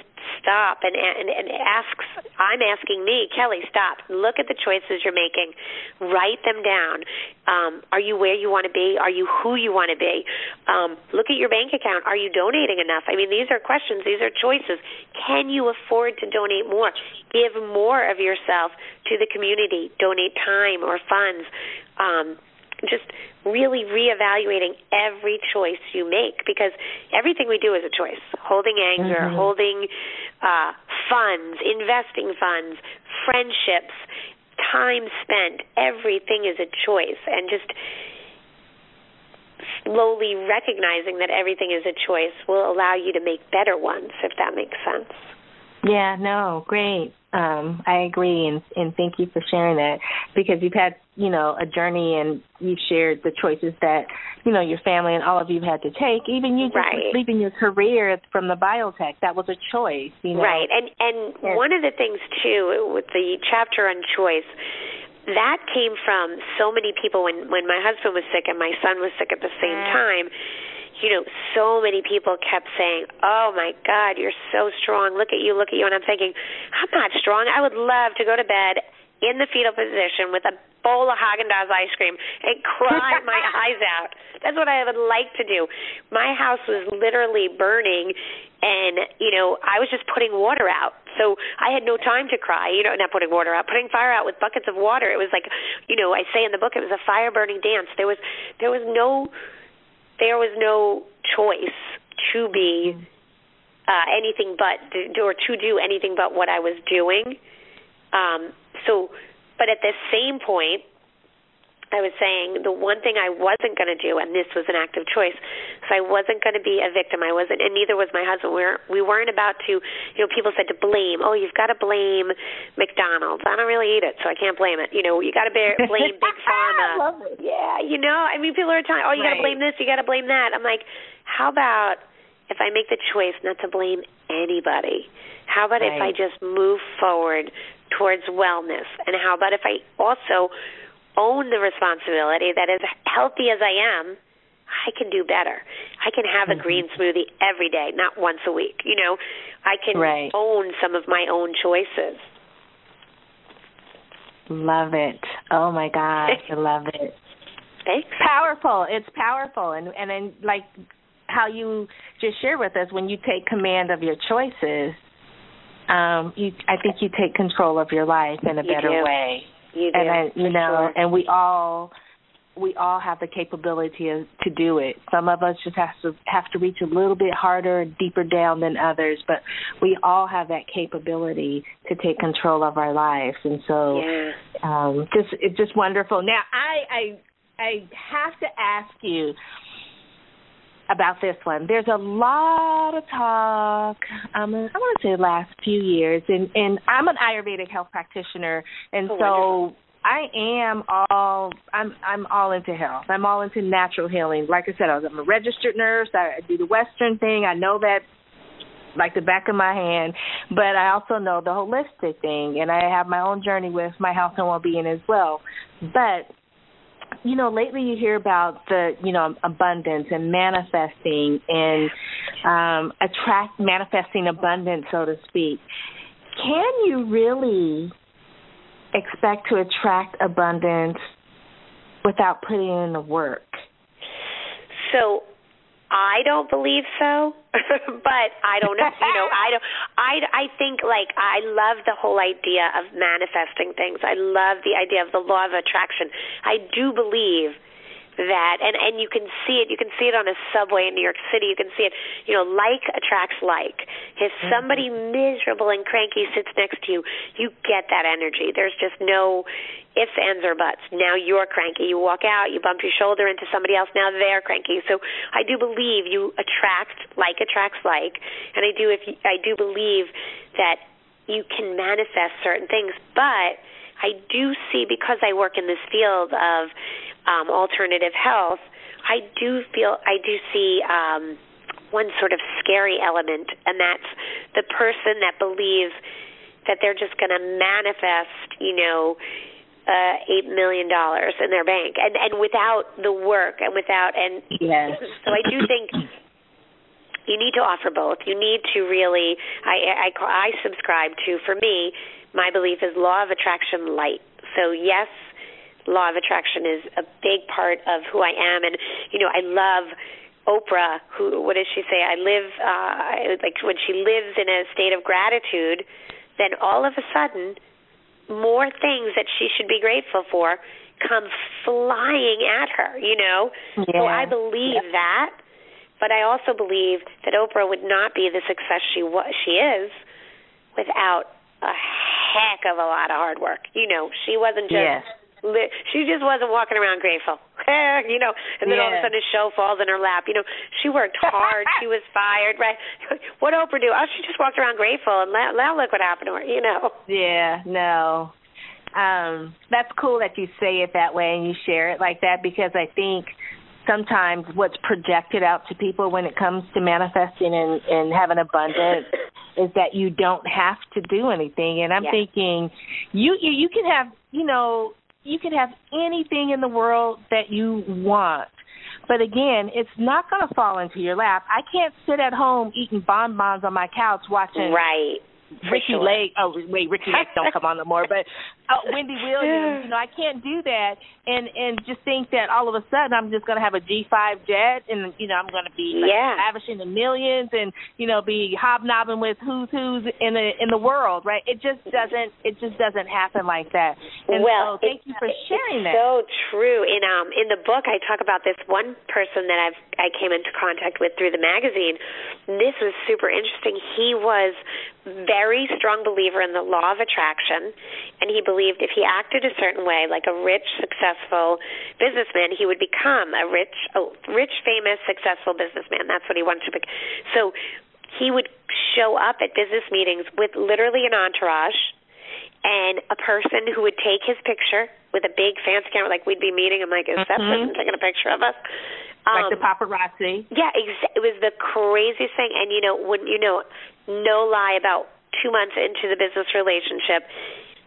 stop and, and, and asks, I'm asking me, Kelly, stop. Look at the choices you're making. Write them down. Um, are you where you want to be? Are you who you want to be? Um, look at your bank account. Are you donating enough? I mean, these are questions. These are choices. Can you afford to donate more? Give more of yourself to the community. Donate time or funds. Um, just really reevaluating every choice you make because everything we do is a choice. Holding anger, mm-hmm. holding uh, funds, investing funds, friendships, time spent, everything is a choice. And just slowly recognizing that everything is a choice will allow you to make better ones, if that makes sense. Yeah, no, great. Um, I agree, and and thank you for sharing that because you've had you know a journey and you've shared the choices that you know your family and all of you had to take. Even you just right. leaving your career from the biotech, that was a choice. You know, right? And and yes. one of the things too with the chapter on choice that came from so many people when when my husband was sick and my son was sick at the same mm. time you know, so many people kept saying, "Oh my God, you're so strong. Look at you, look at you." And I'm thinking, I'm not strong. I would love to go to bed in the fetal position with a bowl of Haagen Dazs ice cream and (laughs) cry my (laughs) eyes out. That's what I would like to do. My house was literally burning, and you know, I was just putting water out. So I had no time to cry. You know, not putting water out, putting fire out with buckets of water. It was like, you know, I say in the book, it was a fire burning dance. There was, there was no there was no choice to be uh, anything but or to do anything but what I was doing. Um, so, but at the same point, I was saying the one thing I wasn't going to do, and this was an active choice. So I wasn't going to be a victim. I wasn't, and neither was my husband. We weren't, we weren't about to, you know, people said to blame. Oh, you've got to blame McDonald's. I don't really eat it, so I can't blame it. You know, you got to blame (laughs) Big Pharma. Yeah, you know, I mean, people are telling, oh, you right. got to blame this, you got to blame that. I'm like, how about if I make the choice not to blame anybody? How about right. if I just move forward towards wellness? And how about if I also own the responsibility that as healthy as I am, I can do better. I can have mm-hmm. a green smoothie every day, not once a week. You know, I can right. own some of my own choices. Love it. Oh my gosh, I love it. (laughs) Thanks. Powerful. It's powerful, and and then like how you just shared with us, when you take command of your choices, um, you I think you take control of your life in a you better do. way. You do. And I, you know, sure. and we all we all have the capability of, to do it. Some of us just have to have to reach a little bit harder, and deeper down than others, but we all have that capability to take control of our lives. And so, um, just it's just wonderful. Now, I I I have to ask you about this one. There's a lot of talk. Um, I want to say the last few years, and and I'm an Ayurvedic health practitioner, and oh, so. Wonderful. I am all I'm I'm all into health. I'm all into natural healing. Like I said, I was, I'm a registered nurse. I do the Western thing. I know that like the back of my hand, but I also know the holistic thing, and I have my own journey with my health and well-being as well. But you know, lately you hear about the, you know, abundance and manifesting and um attract manifesting abundance, so to speak. Can you really expect to attract abundance without putting in the work? So I don't believe so, (laughs) but I don't know. You know, I don't. I I think like I love the whole idea of manifesting things. I love the idea of the law of attraction. I do believe that and and you can see it. You can see it on a subway in New York City. You can see it you know like attracts like. If mm-hmm. somebody miserable and cranky sits next to you you get that energy. There's just no ifs ands or buts. Now you're cranky. You walk out you bump your shoulder into somebody else now they're cranky. So I do believe you attract like attracts like and I do if you, I do believe that you can manifest certain things. But I do see because I work in this field of um, alternative health, I do feel I do see um, one sort of scary element, and that's the person that believes that they're just going to manifest, you know, uh, eight million dollars in their bank, and and without the work and without and yes. (laughs) so I do think you need to offer both. You need to really. I I, I subscribe to. For me, my belief is law of attraction light. So yes, law of attraction is a big part of who I am, and you know I love Oprah. Who what does she say? I live uh, like when she lives in a state of gratitude, then all of a sudden more things that she should be grateful for come flying at her. You know, yeah. so I believe yeah. that. But I also believe that Oprah would not be the success she was, she is without a heck of a lot of hard work. You know, she wasn't just yes she just wasn't walking around grateful, (laughs) you know. And then all of a sudden, a show falls in her lap. You know, she worked hard. (laughs) she was fired, right? (laughs) What Oprah do? Oh, she just walked around grateful, and now look what happened to her. You know. Yeah. No. Um, that's cool that you say it that way and you share it like that because I think sometimes what's projected out to people when it comes to manifesting and, and having abundance (laughs) is that you don't have to do anything. And I'm yeah. thinking you, you you can have you know you can have anything in the world that you want. But again, it's not going to fall into your lap. I can't sit at home eating bonbons on my couch watching right. Ricki. Lake. Oh wait, Ricki Lake don't come on no more. But uh, Wendy (laughs) Williams, you know, I can't do that and and just think that all of a sudden I'm just going to have a G5 jet and you know I'm going to be like, yeah. lavishing the millions and you know be hobnobbing with who's who's in the in the world, right? It just doesn't it just doesn't happen like that. And well, so thank you for sharing that. So true. In um in the book, I talk about this one person that I've I came into contact with through the magazine. This was super interesting. He was very strong believer in the law of attraction, and he believed if he acted a certain way, like a rich, successful businessman, he would become a rich, a rich, famous, successful businessman. That's what he wanted to be. So he would show up at business meetings with literally an entourage and a person who would take his picture with a big fancy camera, like we'd be meeting. I'm like, is that Mhm. person taking a picture of us? like the paparazzi. Yeah, exa- it was the craziest thing. And you know, when you know, no lie, about two months into the business relationship,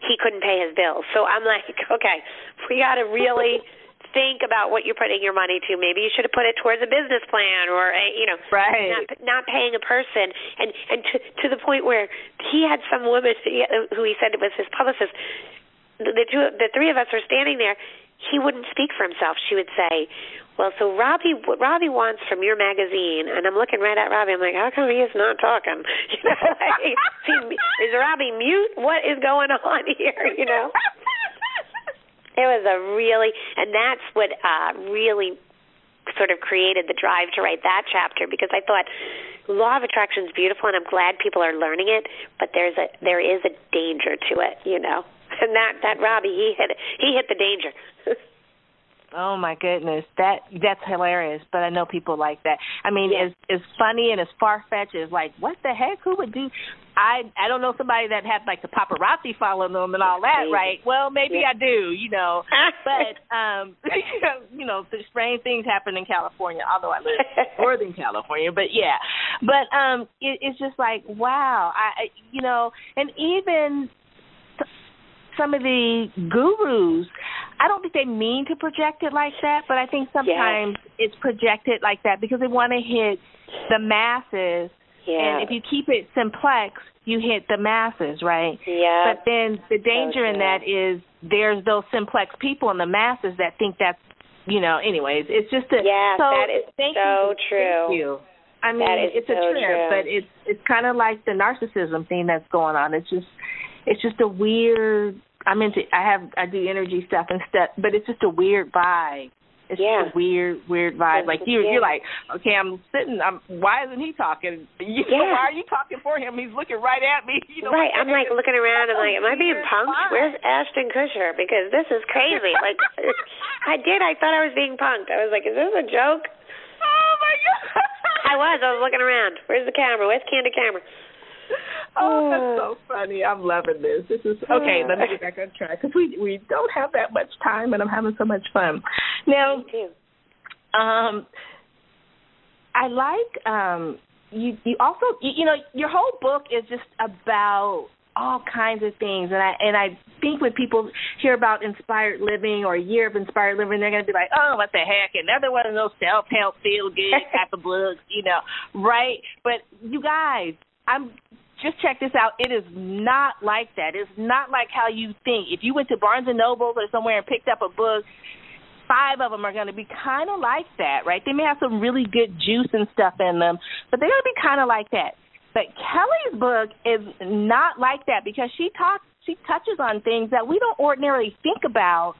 he couldn't pay his bills. So I'm like, (laughs) okay, we got to really (laughs) think about what you're putting your money to. Maybe you should have put it towards a business plan or a, you know, right. not, not paying a person. And and to to the point where he had some woman who he said was his publicist. The two, the three of us were standing there. He wouldn't speak for himself. She would say, well, so Robbie, what Robbie wants from your magazine, and I'm looking right at Robbie. I'm like, how come he is not talking? (laughs) You know, like, (laughs) is Robbie mute? What is going on (laughs) here? You know, it was a really, and that's what uh really sort of created the drive to write that chapter because I thought law of attraction is beautiful and I'm glad people are learning it, but there's a there is a danger to it, you know. (laughs) And that that Robbie he hit he hit the danger. (laughs) Oh my goodness, that that's hilarious. But I know people like that. I mean, yeah. it's it's funny and it's far fetched. It's like, what the heck? Who would do? I I don't know somebody that had like the paparazzi following them and all that, right? Well, maybe yeah. I do, you know. (laughs) but um, (laughs) you know, strange things happen in California. Although I live in (laughs) Northern California, but yeah. But um, it, it's just like, wow. I you know, and even some of the gurus, I don't think they mean to project it like that, but I think sometimes yes. it's projected like that because they want to hit the masses. Yeah. And if you keep it simplex, you hit the masses, right? Yeah. But then the danger in that is there's those simplex people in the masses that think that's, you know, anyways, it's just a Yeah, so that is thank so you, true. Thank you. I mean, it's a so trip, true. but it's it's kind of like the narcissism thing that's going on. It's just it's just a weird I'm into I have I do energy stuff and stuff, but it's just a weird vibe. It's yeah. just a weird weird vibe. Like you yeah. you're like, okay, I'm sitting. I'm why isn't he talking? (laughs) You yeah. know, why are you talking for him? He's looking right at me. (laughs) You know, right. I'm like looking around. I'm like, am I being punked? Where's Ashton Kutcher? Because this is crazy. like, (laughs) I did. I thought I was being punked. I was like, is this a joke? Oh my god. I was. I was looking around. Where's the camera? Where's Candid Camera? (laughs) Oh, that's so funny. I'm loving this. This is okay. Let me get back on track because we we don't have that much time, and I'm having so much fun. Now, um, I like um you. You also you, you know your whole book is just about all kinds of things, and I and I think when people hear about inspired living or a year of inspired living, they're going to be like, oh, what the heck? Another one of those self help feel good (laughs) type of books, you know, right? But you guys, I'm just check this out. It is not like that. It's not like how you think. If you went to Barnes and Noble or somewhere and picked up a book, five of them are going to be kind of like that, right? They may have some really good juice and stuff in them, but they're going to be kind of like that. But Kelly's book is not like that because she talks, she touches on things that we don't ordinarily think about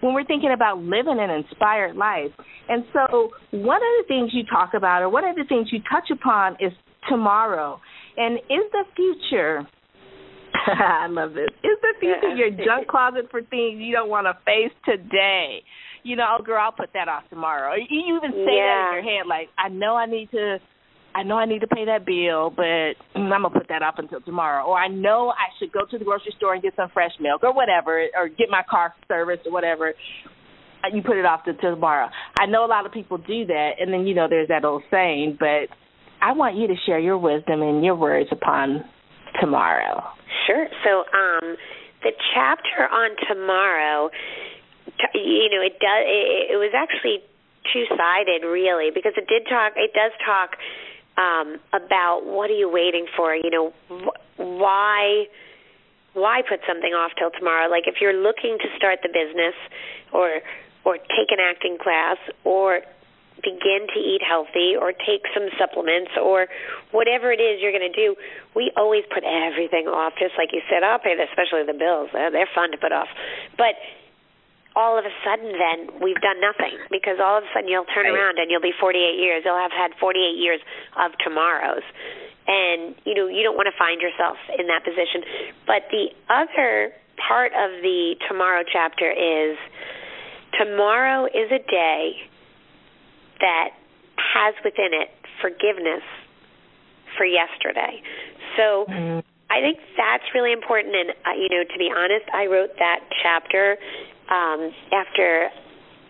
when we're thinking about living an inspired life. And so, one of the things you talk about, or one of the things you touch upon, is tomorrow. And is the future (laughs) I love this. Is the future your junk closet for things you don't want to face today? You know, oh girl, I'll put that off tomorrow. You even say yeah. that in your head, like, I know I need to I know I need to pay that bill, but mm, I'm gonna put that off until tomorrow. Or I know I should go to the grocery store and get some fresh milk or whatever, or get my car serviced or whatever. You put it off to tomorrow. I know a lot of people do that, and then you know there's that old saying, but I want you to share your wisdom and your words upon tomorrow. Sure. So, um, the chapter on tomorrow, you know, it does. It, it was actually two sided, really, because it did talk. It does talk um, about what are you waiting for? You know, wh- why why put something off till tomorrow? Like if you're looking to start the business, or or take an acting class, or begin to eat healthy or take some supplements or whatever it is you're going to do, we always put everything off. Just like you said, I'll pay the, especially the bills. They're, they're fun to put off. But all of a sudden then we've done nothing because all of a sudden you'll turn right. around and you'll be 48 years. You'll have had 48 years of tomorrows. And you know, you don't want to find yourself in that position. But the other part of the tomorrow chapter is tomorrow is a day that has within it forgiveness for yesterday. So mm-hmm. I think that's really important. And uh, you know, to be honest, I wrote that chapter um, after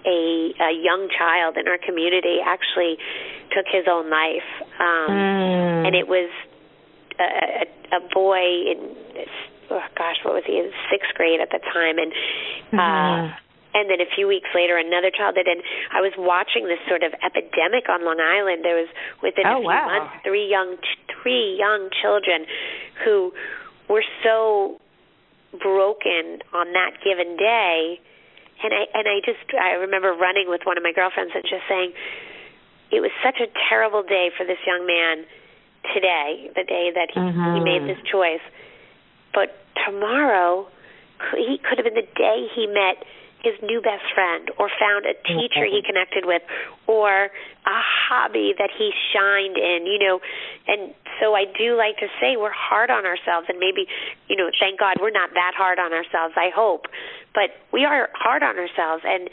a, a young child in our community actually took his own life, um, mm. and it was a, a, a boy in oh gosh, what was he in sixth grade at the time, and uh, mm-hmm. And then a few weeks later another child did and I was watching this sort of epidemic on Long Island there was within oh, a few wow. months three young three young children who were so broken on that given day and I and I just I remember running with one of my girlfriends and just saying it was such a terrible day for this young man today the day that he, mm-hmm. he made this choice but tomorrow he could have been the day he met his new best friend or found a oh, teacher he connected with or a hobby that he shined in you know. And so i do like to say we're hard on ourselves and maybe you know thank god we're not that hard on ourselves i hope. But we are hard on ourselves and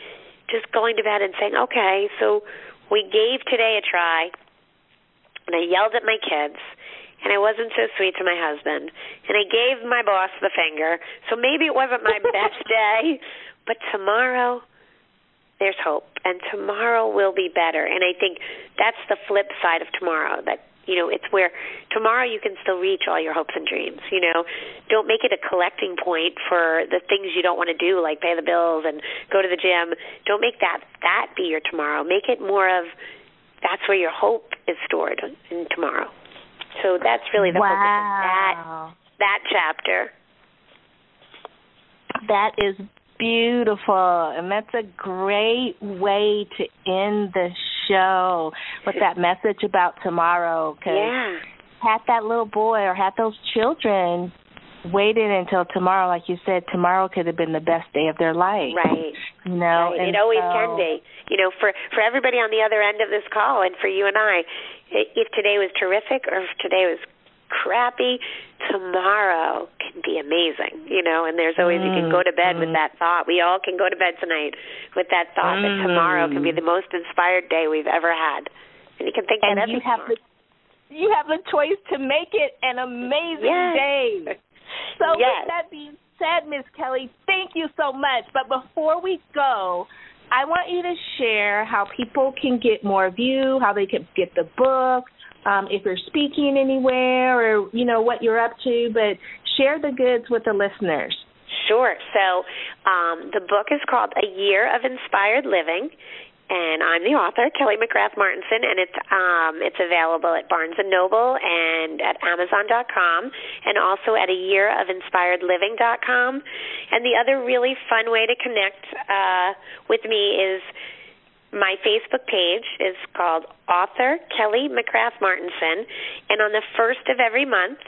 just going to bed and saying okay so we gave today a try and i yelled at my kids and I wasn't so sweet to my husband, and I gave my boss the finger. So maybe it wasn't my (laughs) best day, but tomorrow there's hope, and tomorrow will be better. And I think that's the flip side of tomorrow. That you know, it's where tomorrow you can still reach all your hopes and dreams. You know, don't make it a collecting point for the things you don't want to do, like pay the bills and go to the gym. Don't make that that be your tomorrow. Make it more of that's where your hope is stored in tomorrow. So that's really the wow. focus of that that chapter. That is beautiful. And that's a great way to end the show with that message about tomorrow. Cause yeah. Had that little boy or had those children waited until tomorrow, like you said, tomorrow could have been the best day of their life. Right. You know, right. it always so, can be. You know, for for everybody on the other end of this call, and for you and I, if today was terrific or if today was crappy, tomorrow can be amazing, you know, and there's always mm, you can go to bed mm. with that thought. We all can go to bed tonight with that thought mm. that tomorrow can be the most inspired day we've ever had. And you can think and that every you have tomorrow. the you have the choice to make it an amazing yes. day. So yes. with that being said, Miss Kelly, thank you so much. But before we go, I want you to share how people can get more of you, how they can get the book, um, if you're speaking anywhere or you know what you're up to, but share the goods with the listeners. Sure. So um, the book is called A Year of Inspired Living, and I'm the author, Kelly McGrath Martinson, and it's um, it's available at Barnes and Noble and at Amazon.com, and also at a year of inspired living.com. And the other really fun way to connect uh, with me is my Facebook page is called Author Kelly McGrath Martinson, and on the first of every month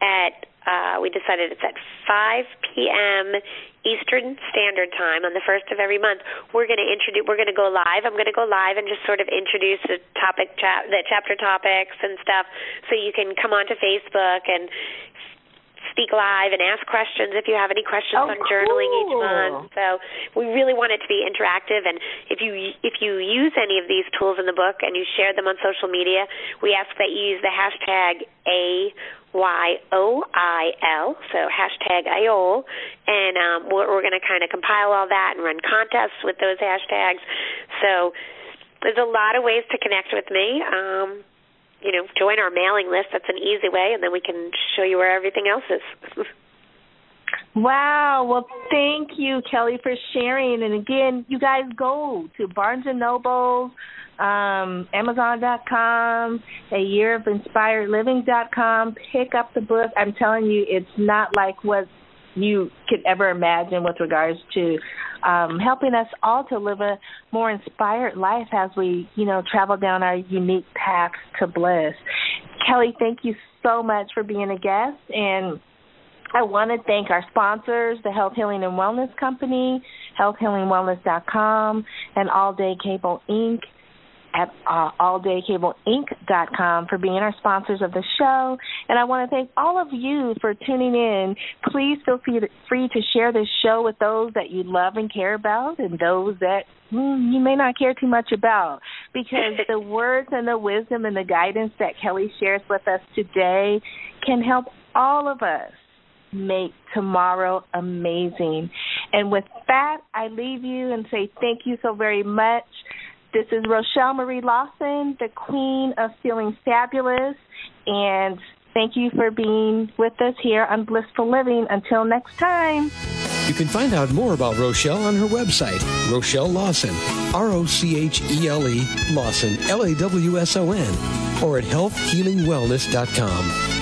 at uh, we decided it's at 5 p.m. Eastern Standard Time on the first of every month. We're going to introduce. We're going to go live. I'm going to go live and just sort of introduce the topic, cha- the chapter topics and stuff, so you can come onto Facebook and speak live and ask questions if you have any questions oh, on journaling cool. each month. So we really want it to be interactive and if you if you use any of these tools in the book and you share them on social media, we ask that you use the hashtag A Y O I L, so hashtag AYOL, and um, we're, we're going to kind of compile all that and run contests with those hashtags. So there's a lot of ways to connect with me. Um, you know, join our mailing list. That's an easy way, and then we can show you where everything else is. (laughs) wow. Well, thank you, Kelly, for sharing. And again, you guys go to Barnes and Noble, um, Amazon.com, a year of inspired living.com. Pick up the book. I'm telling you, it's not like what you could ever imagine with regards to um, helping us all to live a more inspired life as we, you know, travel down our unique paths to bliss. Kelly, thank you so much for being a guest and I want to thank our sponsors, the Health Healing and Wellness Company, healthhealingwellness.com, and All Day Cable Inc at uh, alldaycableinc.com for being our sponsors of the show. And I want to thank all of you for tuning in. Please feel free to share this show with those that you love and care about and those that mm, you may not care too much about because (laughs) the words and the wisdom and the guidance that Kelly shares with us today can help all of us make tomorrow amazing. And with that, I leave you and say thank you so very much. This is Rochelle Marie Lawson, the queen of feeling fabulous, and thank you for being with us here on Blissful Living. Until next time. You can find out more about Rochelle on her website, Rochelle Lawson, R O C H E L E Lawson, L A W S O N, or at healthhealingwellness.com.